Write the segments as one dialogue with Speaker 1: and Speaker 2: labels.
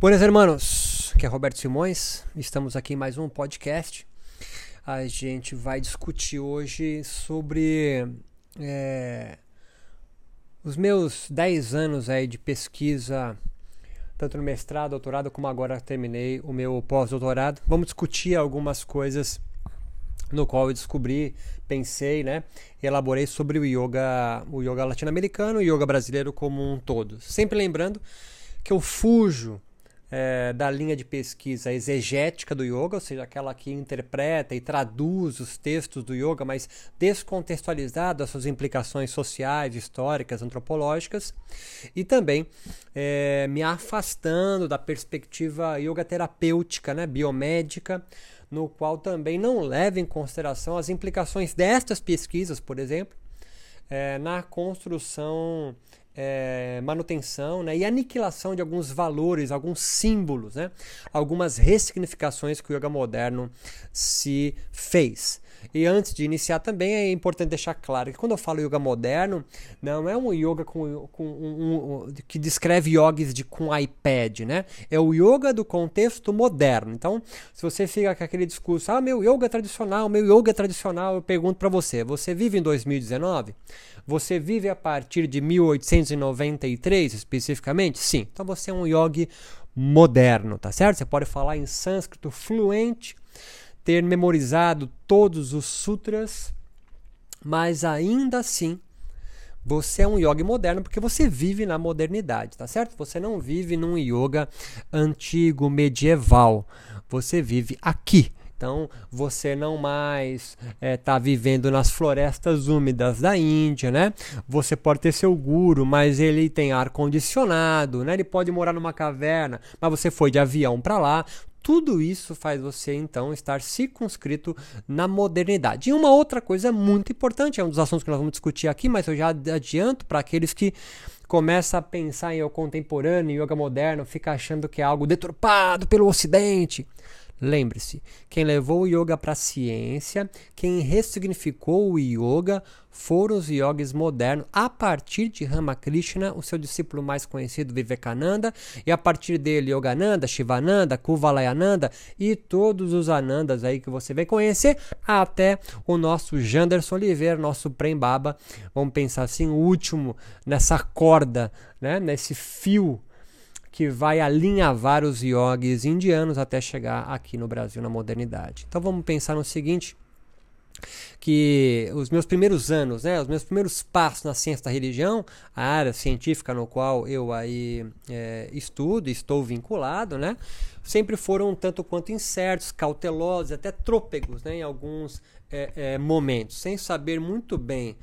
Speaker 1: Buenas hermanos, que é Roberto Simões, estamos aqui em mais um podcast. A gente vai discutir hoje sobre é, os meus 10 anos aí de pesquisa, tanto no mestrado, doutorado, como agora terminei o meu pós-doutorado. Vamos discutir algumas coisas no qual eu descobri, pensei, né, elaborei sobre o yoga, o yoga latino-americano e o yoga brasileiro como um todo. Sempre lembrando que eu fujo é, da linha de pesquisa exegética do yoga, ou seja, aquela que interpreta e traduz os textos do yoga, mas descontextualizado as suas implicações sociais, históricas, antropológicas, e também é, me afastando da perspectiva yoga terapêutica, né, biomédica, no qual também não leva em consideração as implicações destas pesquisas, por exemplo, é, na construção é, manutenção né, e aniquilação de alguns valores, alguns símbolos, né, algumas ressignificações que o yoga moderno se fez. E antes de iniciar também é importante deixar claro que quando eu falo yoga moderno, não é um yoga com, com um, um, que descreve yogis de, com iPad, né? É o yoga do contexto moderno. Então, se você fica com aquele discurso, ah, meu yoga é tradicional, meu yoga é tradicional, eu pergunto para você, você vive em 2019? Você vive a partir de 1893 especificamente? Sim. Então você é um yogi moderno, tá certo? Você pode falar em sânscrito fluente, ter memorizado todos os sutras, mas ainda assim você é um yogi moderno porque você vive na modernidade, tá certo? Você não vive num yoga antigo medieval. Você vive aqui então, você não mais está é, tá vivendo nas florestas úmidas da Índia, né? Você pode ter seu guru, mas ele tem ar condicionado, né? Ele pode morar numa caverna, mas você foi de avião para lá. Tudo isso faz você então estar circunscrito na modernidade. E uma outra coisa muito importante, é um dos assuntos que nós vamos discutir aqui, mas eu já adianto para aqueles que começam a pensar em yoga contemporâneo, yoga moderno, fica achando que é algo deturpado pelo Ocidente. Lembre-se, quem levou o yoga para a ciência, quem ressignificou o yoga, foram os yogis modernos a partir de Ramakrishna, o seu discípulo mais conhecido Vivekananda, e a partir dele Yogananda, Shivananda, Kuvalayananda e todos os Anandas aí que você vai conhecer, até o nosso Janderson Oliveira, nosso Prem Baba, vamos pensar assim, o último nessa corda, né, nesse fio que vai alinhavar os yogis indianos até chegar aqui no Brasil na modernidade. Então vamos pensar no seguinte, que os meus primeiros anos, né, os meus primeiros passos na ciência da religião, a área científica no qual eu aí é, estudo, estou vinculado, né, sempre foram tanto quanto incertos, cautelosos, até trôpegos, né, em alguns é, é, momentos, sem saber muito bem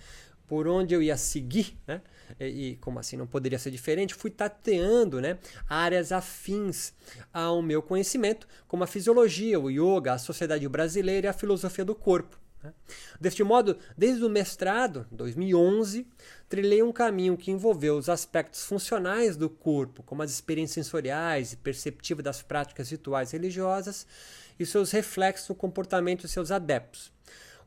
Speaker 1: por onde eu ia seguir, né, e, como assim não poderia ser diferente, fui tateando né, áreas afins ao meu conhecimento, como a fisiologia, o yoga, a sociedade brasileira e a filosofia do corpo. Né. Deste modo, desde o mestrado, 2011, trilhei um caminho que envolveu os aspectos funcionais do corpo, como as experiências sensoriais e perceptivas das práticas rituais religiosas e seus reflexos no comportamento de seus adeptos.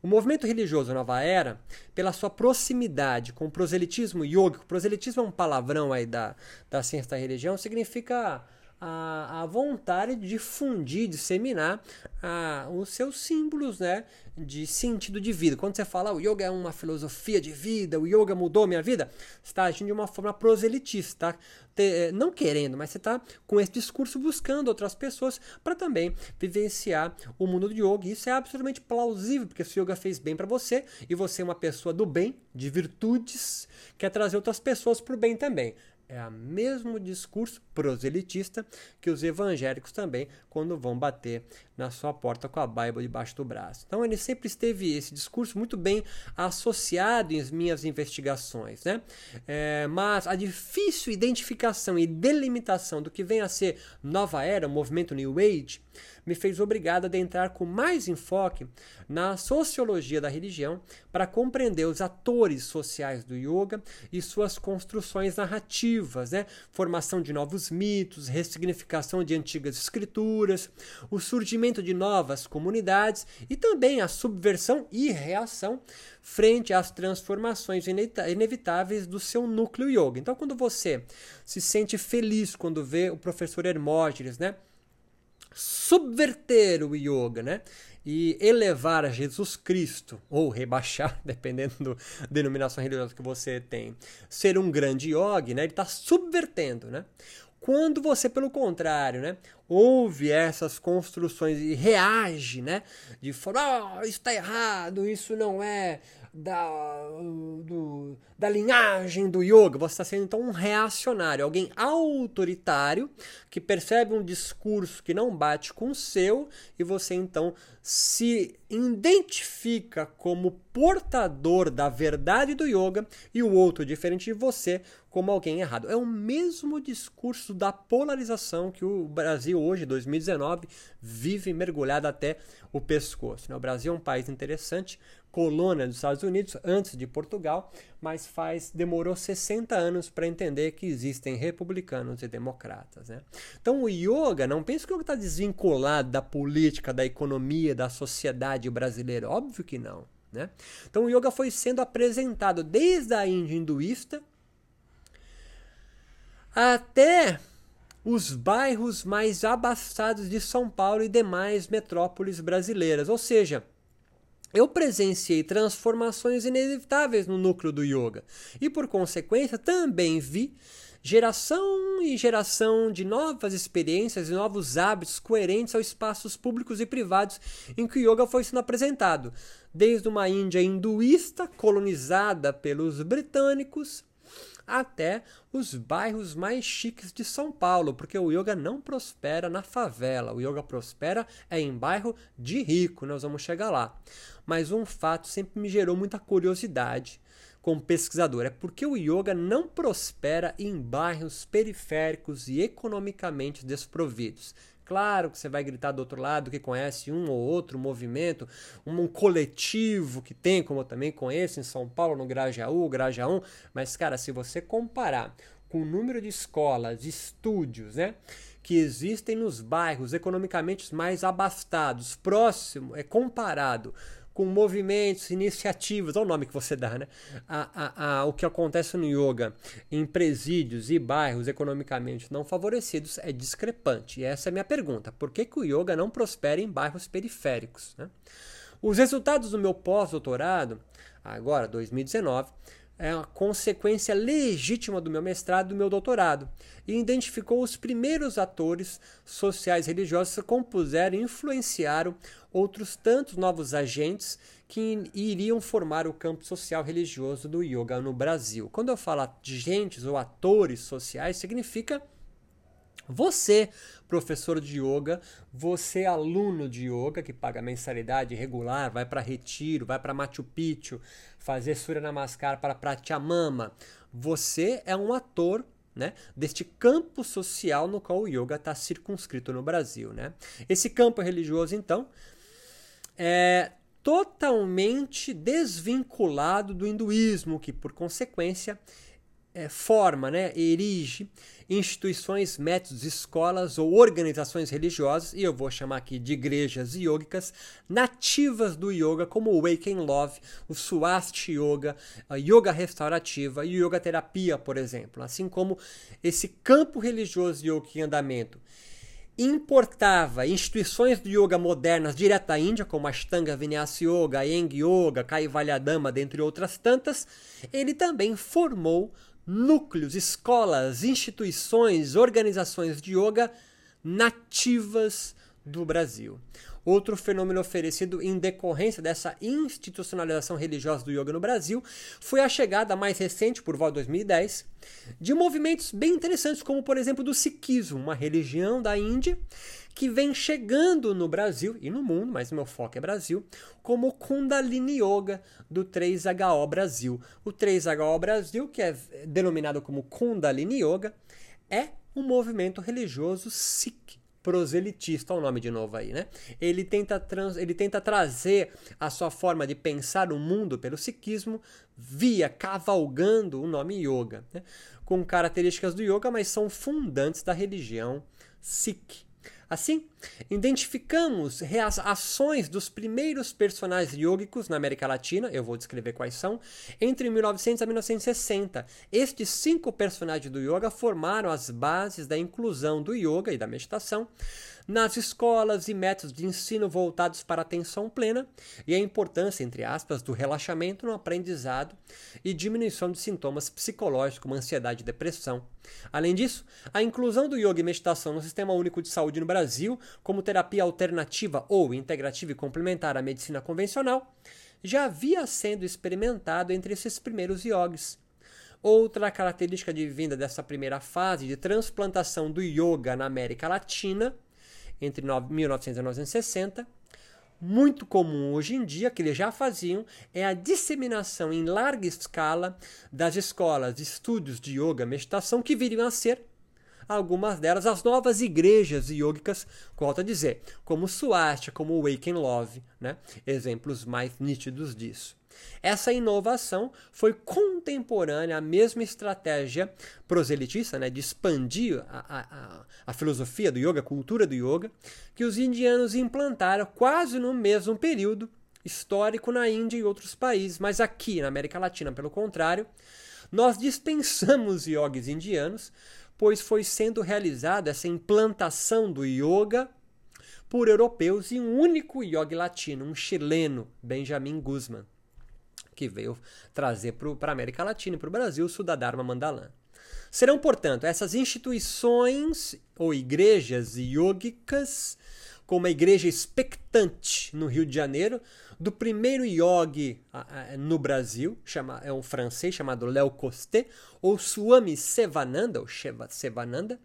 Speaker 1: O movimento religioso Nova Era, pela sua proximidade com o proselitismo yogico, proselitismo é um palavrão aí da, da ciência da religião, significa a, a vontade de difundir, disseminar a, os seus símbolos né, de sentido de vida. Quando você fala o yoga é uma filosofia de vida, o yoga mudou minha vida, você está agindo de uma forma proselitista, tá? Eh, não querendo, mas você está com esse discurso buscando outras pessoas para também vivenciar o mundo do yoga. Isso é absolutamente plausível, porque se o yoga fez bem para você e você é uma pessoa do bem, de virtudes, quer trazer outras pessoas para o bem também. É o mesmo discurso proselitista que os evangélicos também, quando vão bater na sua porta com a Bíblia debaixo do braço. Então ele sempre esteve esse discurso muito bem associado em minhas investigações, né? É, mas a difícil identificação e delimitação do que vem a ser nova era, o movimento New Age, me fez obrigado a adentrar com mais enfoque na sociologia da religião para compreender os atores sociais do yoga e suas construções narrativas narrativas, né? formação de novos mitos, ressignificação de antigas escrituras, o surgimento de novas comunidades e também a subversão e reação frente às transformações inevitáveis do seu núcleo yoga. Então, quando você se sente feliz quando vê o professor Hermógenes, né? subverter o yoga, né? E elevar a Jesus Cristo, ou rebaixar, dependendo da denominação religiosa que você tem, ser um grande yogi, né? Ele está subvertendo, né? Quando você, pelo contrário, né, ouve essas construções e reage, né, de falar, oh, isso está errado, isso não é da, do, da linhagem do yoga, você está sendo então um reacionário, alguém autoritário que percebe um discurso que não bate com o seu e você então se identifica como portador da verdade do yoga e o outro, diferente de você, como alguém errado. É o mesmo discurso da polarização que o Brasil hoje, 2019, vive mergulhado até o pescoço. Né? O Brasil é um país interessante, colônia dos Estados Unidos antes de Portugal, mas faz demorou 60 anos para entender que existem republicanos e democratas. Né? Então o yoga, não pense que está desvinculado da política, da economia, da sociedade brasileira. Óbvio que não. Né? Então o yoga foi sendo apresentado desde a Índia hinduísta até os bairros mais abastados de São Paulo e demais metrópoles brasileiras. Ou seja, eu presenciei transformações inevitáveis no núcleo do yoga e, por consequência, também vi geração e geração de novas experiências e novos hábitos coerentes aos espaços públicos e privados em que o yoga foi sendo apresentado, desde uma Índia hinduísta colonizada pelos britânicos até os bairros mais chiques de São Paulo, porque o yoga não prospera na favela, o yoga prospera é em bairro de rico, nós vamos chegar lá. Mas um fato sempre me gerou muita curiosidade como pesquisador, é porque o yoga não prospera em bairros periféricos e economicamente desprovidos. Claro que você vai gritar do outro lado que conhece um ou outro movimento, um, coletivo que tem, como eu também conheço em São Paulo, no Grajaú, Grajaú, mas cara, se você comparar com o número de escolas, de estúdios, né? que existem nos bairros economicamente mais abastados, próximo, é comparado com movimentos, iniciativas, o nome que você dá, né? A, a, a, o que acontece no yoga em presídios e bairros economicamente não favorecidos é discrepante. E essa é a minha pergunta. Por que, que o yoga não prospera em bairros periféricos? Né? Os resultados do meu pós-doutorado, agora 2019, é a consequência legítima do meu mestrado e do meu doutorado, e identificou os primeiros atores sociais religiosos que compuseram e influenciaram outros tantos novos agentes que iriam formar o campo social religioso do yoga no Brasil. Quando eu falo agentes ou atores sociais, significa você, professor de yoga, você, aluno de yoga, que paga mensalidade regular, vai para retiro, vai para Machu Picchu, fazer Surya Namaskar para Pratyamama, você é um ator né, deste campo social no qual o yoga está circunscrito no Brasil. Né? Esse campo religioso, então, é totalmente desvinculado do hinduísmo, que, por consequência, é, forma, né, erige instituições, métodos, escolas ou organizações religiosas, e eu vou chamar aqui de igrejas yogicas, nativas do yoga, como o Wake and Love, o Swasti Yoga, a Yoga Restaurativa e Yoga Terapia, por exemplo. Assim como esse campo religioso yoga em andamento importava instituições do yoga modernas direto da Índia, como Ashtanga Vinyasa Yoga, Yang Yoga, Kaivalyadama, dentre outras tantas, ele também formou núcleos, escolas, instituições, organizações de yoga nativas do Brasil. Outro fenômeno oferecido em decorrência dessa institucionalização religiosa do yoga no Brasil foi a chegada mais recente, por volta de 2010, de movimentos bem interessantes, como por exemplo do Sikhismo, uma religião da Índia que vem chegando no Brasil e no mundo, mas meu foco é Brasil, como Kundalini Yoga do 3HO Brasil. O 3HO Brasil, que é denominado como Kundalini Yoga, é um movimento religioso Sikh proselitista, olha o nome de novo aí, né? Ele tenta, trans, ele tenta trazer a sua forma de pensar o mundo pelo sikhismo via cavalgando o nome yoga, né? com características do yoga, mas são fundantes da religião Sikh. Assim, identificamos ações dos primeiros personagens yogicos na América Latina, eu vou descrever quais são, entre 1900 a 1960. Estes cinco personagens do yoga formaram as bases da inclusão do yoga e da meditação nas escolas e métodos de ensino voltados para atenção plena e a importância, entre aspas, do relaxamento no aprendizado e diminuição de sintomas psicológicos como ansiedade e depressão. Além disso, a inclusão do yoga e meditação no Sistema Único de Saúde no Brasil como terapia alternativa ou integrativa e complementar à medicina convencional já havia sendo experimentado entre esses primeiros yogis. Outra característica de vinda dessa primeira fase de transplantação do yoga na América Latina entre 1900 e 1960, muito comum hoje em dia, que eles já faziam, é a disseminação em larga escala das escolas de estudos de yoga, meditação, que viriam a ser algumas delas as novas igrejas yogicas, volto a dizer, como Swastika, como Wake and Love, né? exemplos mais nítidos disso. Essa inovação foi contemporânea à mesma estratégia proselitista, né, de expandir a, a, a filosofia do yoga, a cultura do yoga, que os indianos implantaram quase no mesmo período histórico na Índia e outros países, mas aqui na América Latina, pelo contrário, nós dispensamos yogis indianos, pois foi sendo realizada essa implantação do yoga por europeus e um único yogi latino, um chileno, Benjamin Guzman que veio trazer para a América Latina e para o Brasil o Sudadharma Mandalã. Serão, portanto, essas instituições ou igrejas yogicas, como a igreja expectante no Rio de Janeiro, do primeiro yogi no Brasil, chama, é um francês chamado Léo Costé, ou Swami Sevananda, ou Sheva Sevananda,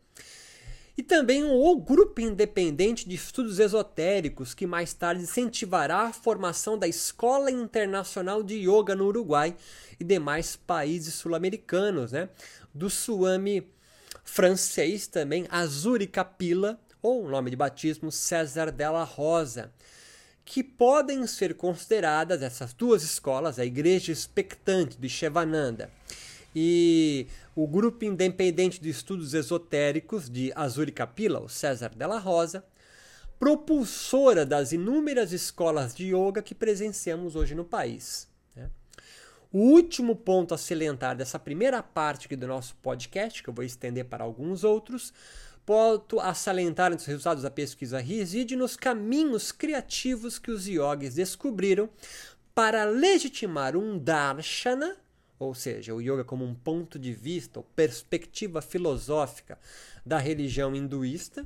Speaker 1: e também um grupo independente de estudos esotéricos que mais tarde incentivará a formação da Escola Internacional de Yoga no Uruguai e demais países sul-americanos, né? Do Suami francês também, Azuri Capilla, ou o nome de batismo César Della Rosa, que podem ser consideradas essas duas escolas, a Igreja Expectante de Shivananda e o Grupo Independente de Estudos Esotéricos de Azuri Capilla, o César Della Rosa, propulsora das inúmeras escolas de yoga que presenciamos hoje no país. Né? O último ponto a salientar dessa primeira parte do nosso podcast, que eu vou estender para alguns outros, ponto a salientar os resultados da pesquisa reside nos caminhos criativos que os yogis descobriram para legitimar um darshana, ou seja, o yoga como um ponto de vista ou perspectiva filosófica da religião hinduísta,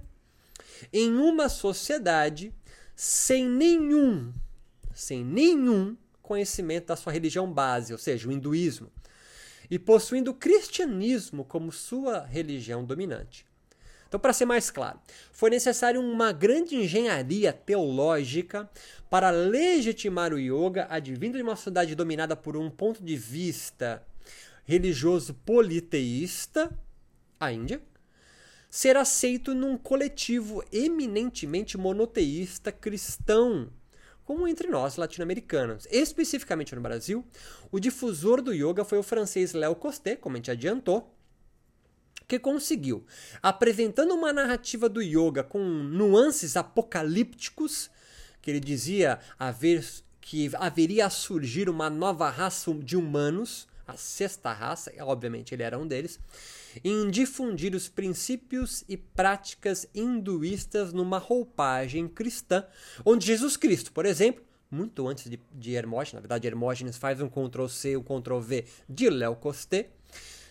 Speaker 1: em uma sociedade sem nenhum, sem nenhum conhecimento da sua religião base, ou seja, o hinduísmo, e possuindo o cristianismo como sua religião dominante. Então, para ser mais claro, foi necessário uma grande engenharia teológica para legitimar o yoga advindo de uma sociedade dominada por um ponto de vista religioso politeísta, a Índia, ser aceito num coletivo eminentemente monoteísta cristão, como entre nós latino-americanos. Especificamente no Brasil, o difusor do yoga foi o francês Léo Costé, como a gente adiantou, que conseguiu, apresentando uma narrativa do yoga com nuances apocalípticos, que ele dizia haver que haveria a surgir uma nova raça de humanos, a sexta raça, obviamente ele era um deles, em difundir os princípios e práticas hinduístas numa roupagem cristã, onde Jesus Cristo, por exemplo, muito antes de, de Hermógenes, na verdade Hermógenes faz um Ctrl-C, um Ctrl-V de Léo Costé,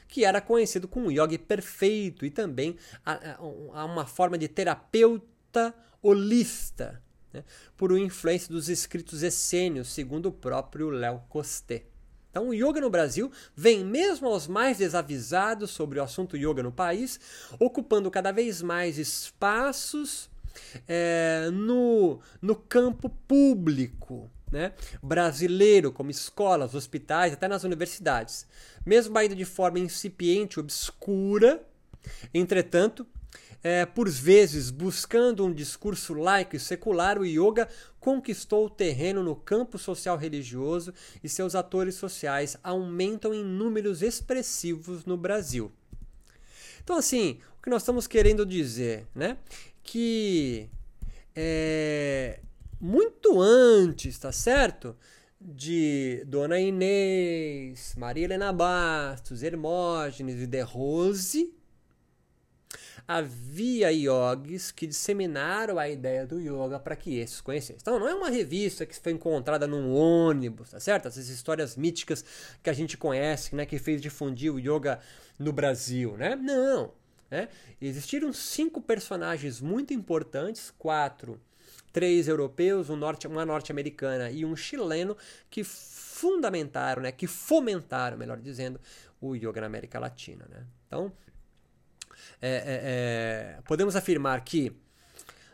Speaker 1: que era conhecido como yogi perfeito e também a, a, a uma forma de terapeuta holista, né, por influência dos escritos essênios, segundo o próprio Léo Costé. Então, o yoga no Brasil vem mesmo aos mais desavisados sobre o assunto yoga no país, ocupando cada vez mais espaços é, no, no campo público né, brasileiro, como escolas, hospitais, até nas universidades. Mesmo ainda de forma incipiente, obscura, entretanto, é, por vezes buscando um discurso laico e secular, o yoga conquistou o terreno no campo social religioso e seus atores sociais aumentam em números expressivos no Brasil. Então, assim, o que nós estamos querendo dizer, né? Que é, muito antes, tá certo? De Dona Inês, Maria Helena Bastos, Hermógenes e De Rose, havia yogis que disseminaram a ideia do yoga para que esses conhecessem. Então não é uma revista que foi encontrada num ônibus, tá certo? Essas histórias míticas que a gente conhece, né, que fez difundir o yoga no Brasil, né? Não. Né? Existiram cinco personagens muito importantes, quatro, três europeus, um norte, uma norte-americana e um chileno que fundamentaram, né, que fomentaram, melhor dizendo, o yoga na América Latina. Né? Então, é, é, é, podemos afirmar que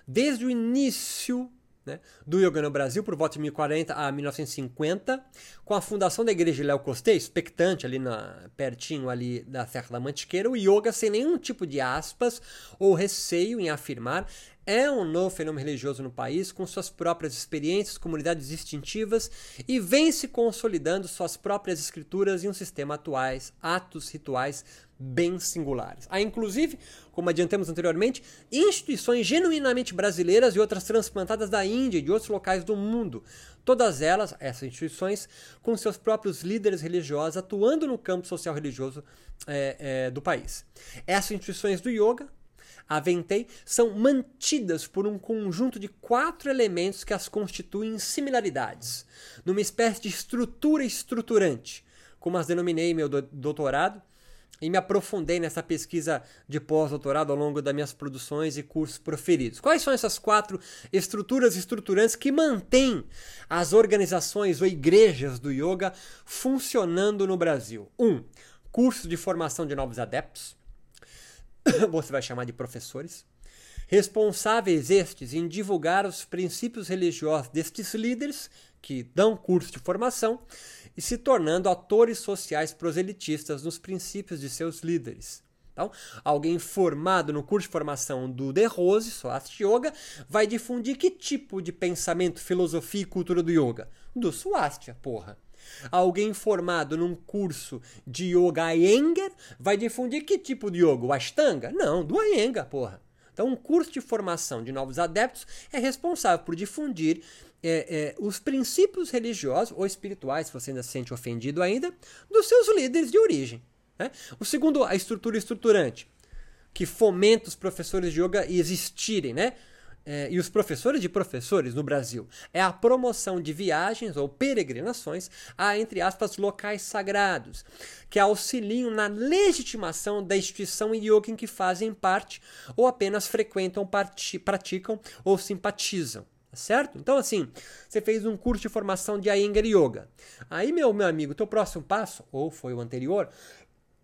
Speaker 1: desde o início né, do yoga no Brasil, por volta de 1040 a 1950, com a fundação da igreja de Léo Costei, expectante ali na, pertinho ali da Serra da Mantiqueira, o yoga sem nenhum tipo de aspas ou receio em afirmar é um novo fenômeno religioso no país, com suas próprias experiências, comunidades distintivas e vem se consolidando suas próprias escrituras em um sistema atuais, atos rituais bem singulares. Há, inclusive, como adiantamos anteriormente, instituições genuinamente brasileiras e outras transplantadas da Índia e de outros locais do mundo. Todas elas, essas instituições, com seus próprios líderes religiosos atuando no campo social religioso é, é, do país. Essas instituições do yoga, Aventei são mantidas por um conjunto de quatro elementos que as constituem em similaridades, numa espécie de estrutura estruturante, como as denominei em meu doutorado, e me aprofundei nessa pesquisa de pós-doutorado ao longo das minhas produções e cursos proferidos. Quais são essas quatro estruturas estruturantes que mantêm as organizações ou igrejas do yoga funcionando no Brasil? Um, curso de formação de novos adeptos. você vai chamar de professores, responsáveis estes em divulgar os princípios religiosos destes líderes que dão curso de formação e se tornando atores sociais proselitistas nos princípios de seus líderes. Então, alguém formado no curso de formação do De Rose, Swastika Yoga, vai difundir que tipo de pensamento, filosofia e cultura do yoga? Do Swastika, porra. Alguém formado num curso de yoga Iyengar vai difundir que tipo de yoga? O Ashtanga? Não, do Iyengar, porra. Então, um curso de formação de novos adeptos é responsável por difundir é, é, os princípios religiosos ou espirituais, se você ainda se sente ofendido ainda, dos seus líderes de origem. Né? O segundo, a estrutura estruturante, que fomenta os professores de yoga existirem, né? É, e os professores de professores no Brasil é a promoção de viagens ou peregrinações a, entre aspas, locais sagrados, que auxiliam na legitimação da instituição yoga em que fazem parte ou apenas frequentam, praticam ou simpatizam. Tá certo? Então, assim, você fez um curso de formação de Iyengar Yoga. Aí, meu, meu amigo, teu próximo passo, ou foi o anterior,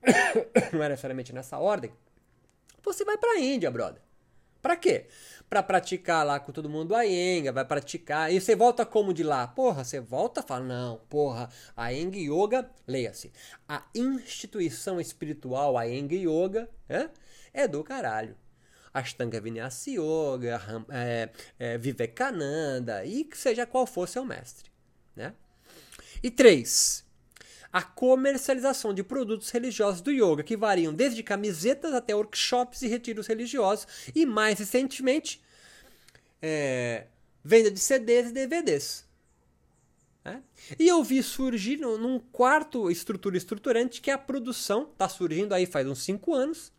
Speaker 1: não era necessariamente nessa ordem, você vai para a Índia, brother. Para quê? Para praticar lá com todo mundo a Enga, vai praticar. E você volta como de lá? Porra, você volta fala, não, porra, a Enga Yoga, leia-se. A instituição espiritual, a Enga Yoga, é, é do caralho. Ashtanga Vinyasa Yoga, é, é, Vivekananda, e seja qual for seu mestre. Né? E três, a comercialização de produtos religiosos do yoga, que variam desde camisetas até workshops e retiros religiosos, e mais recentemente, é, venda de CDs e DVDs. Né? E eu vi surgir num quarto estrutura estruturante que é a produção, está surgindo aí faz uns 5 anos,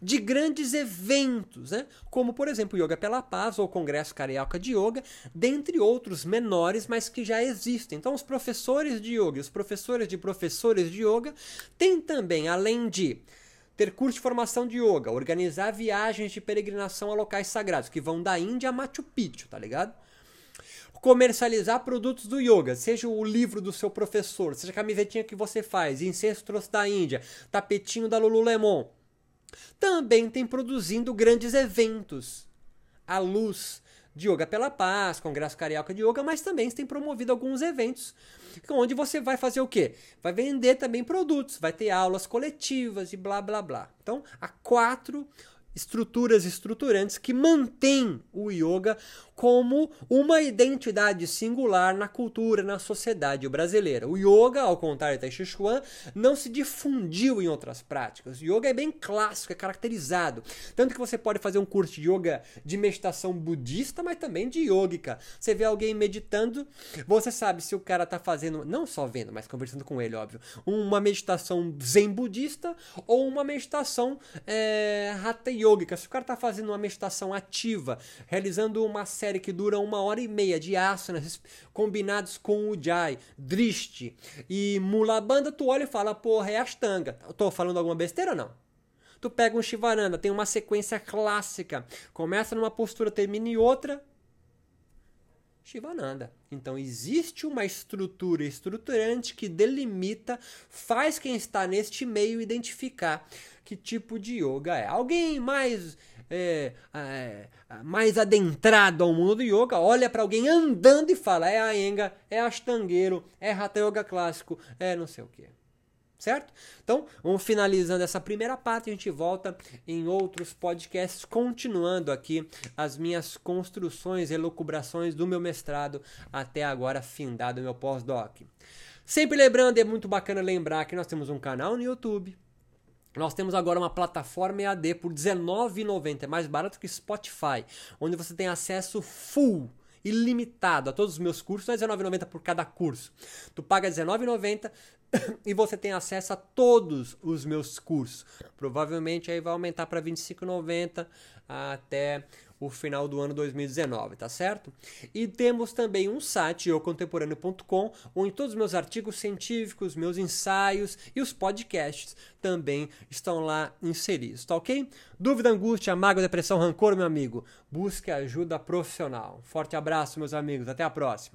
Speaker 1: de grandes eventos, né? como por exemplo Yoga pela Paz ou o Congresso Carioca de Yoga, dentre outros menores, mas que já existem. Então, os professores de yoga, os professores de professores de yoga, têm também, além de ter curso de formação de yoga, organizar viagens de peregrinação a locais sagrados, que vão da Índia a Machu Picchu, tá ligado? comercializar produtos do yoga, seja o livro do seu professor, seja a camisetinha que você faz, incenso trouxe da Índia, tapetinho da Lululemon também tem produzindo grandes eventos à luz de Yoga pela Paz, Congresso Carioca de Yoga, mas também tem promovido alguns eventos onde você vai fazer o quê? Vai vender também produtos, vai ter aulas coletivas e blá blá blá. Então, há quatro estruturas estruturantes que mantêm o yoga como uma identidade singular na cultura, na sociedade brasileira. O yoga, ao contrário da Tai Chi Chuan, não se difundiu em outras práticas. O yoga é bem clássico, é caracterizado. Tanto que você pode fazer um curso de yoga de meditação budista, mas também de yogica. Você vê alguém meditando, você sabe se o cara está fazendo, não só vendo, mas conversando com ele, óbvio, uma meditação zen budista ou uma meditação é, hatha yogica. Se o cara está fazendo uma meditação ativa, realizando uma série série que dura uma hora e meia de asanas combinados com o Jai, Drishti e Mulabanda, tu olha e fala, porra, é Ashtanga. Eu tô falando alguma besteira ou não? Tu pega um Shivananda, tem uma sequência clássica. Começa numa postura, termina em outra. Shivananda. Então existe uma estrutura estruturante que delimita, faz quem está neste meio identificar que tipo de yoga é. Alguém mais é, é, mais adentrado ao mundo do yoga, olha para alguém andando e fala: é a Enga, é Ashtangueiro, é Hatha Yoga clássico, é não sei o que. Certo? Então, vamos finalizando essa primeira parte. A gente volta em outros podcasts, continuando aqui as minhas construções, elucubrações do meu mestrado até agora findado meu pós-doc. Sempre lembrando, é muito bacana lembrar que nós temos um canal no YouTube, nós temos agora uma plataforma EAD por R$19,90, é mais barato que Spotify, onde você tem acesso full, ilimitado a todos os meus cursos, não é R$19,90 por cada curso. Tu paga R$19,90 e você tem acesso a todos os meus cursos. Provavelmente aí vai aumentar para R$25,90 até o final do ano 2019, tá certo? E temos também um site, eucontemporâneo.com, onde todos os meus artigos científicos, meus ensaios e os podcasts também estão lá inseridos, tá ok? Dúvida, angústia, mágoa, depressão, rancor, meu amigo, busque ajuda profissional. Forte abraço, meus amigos, até a próxima.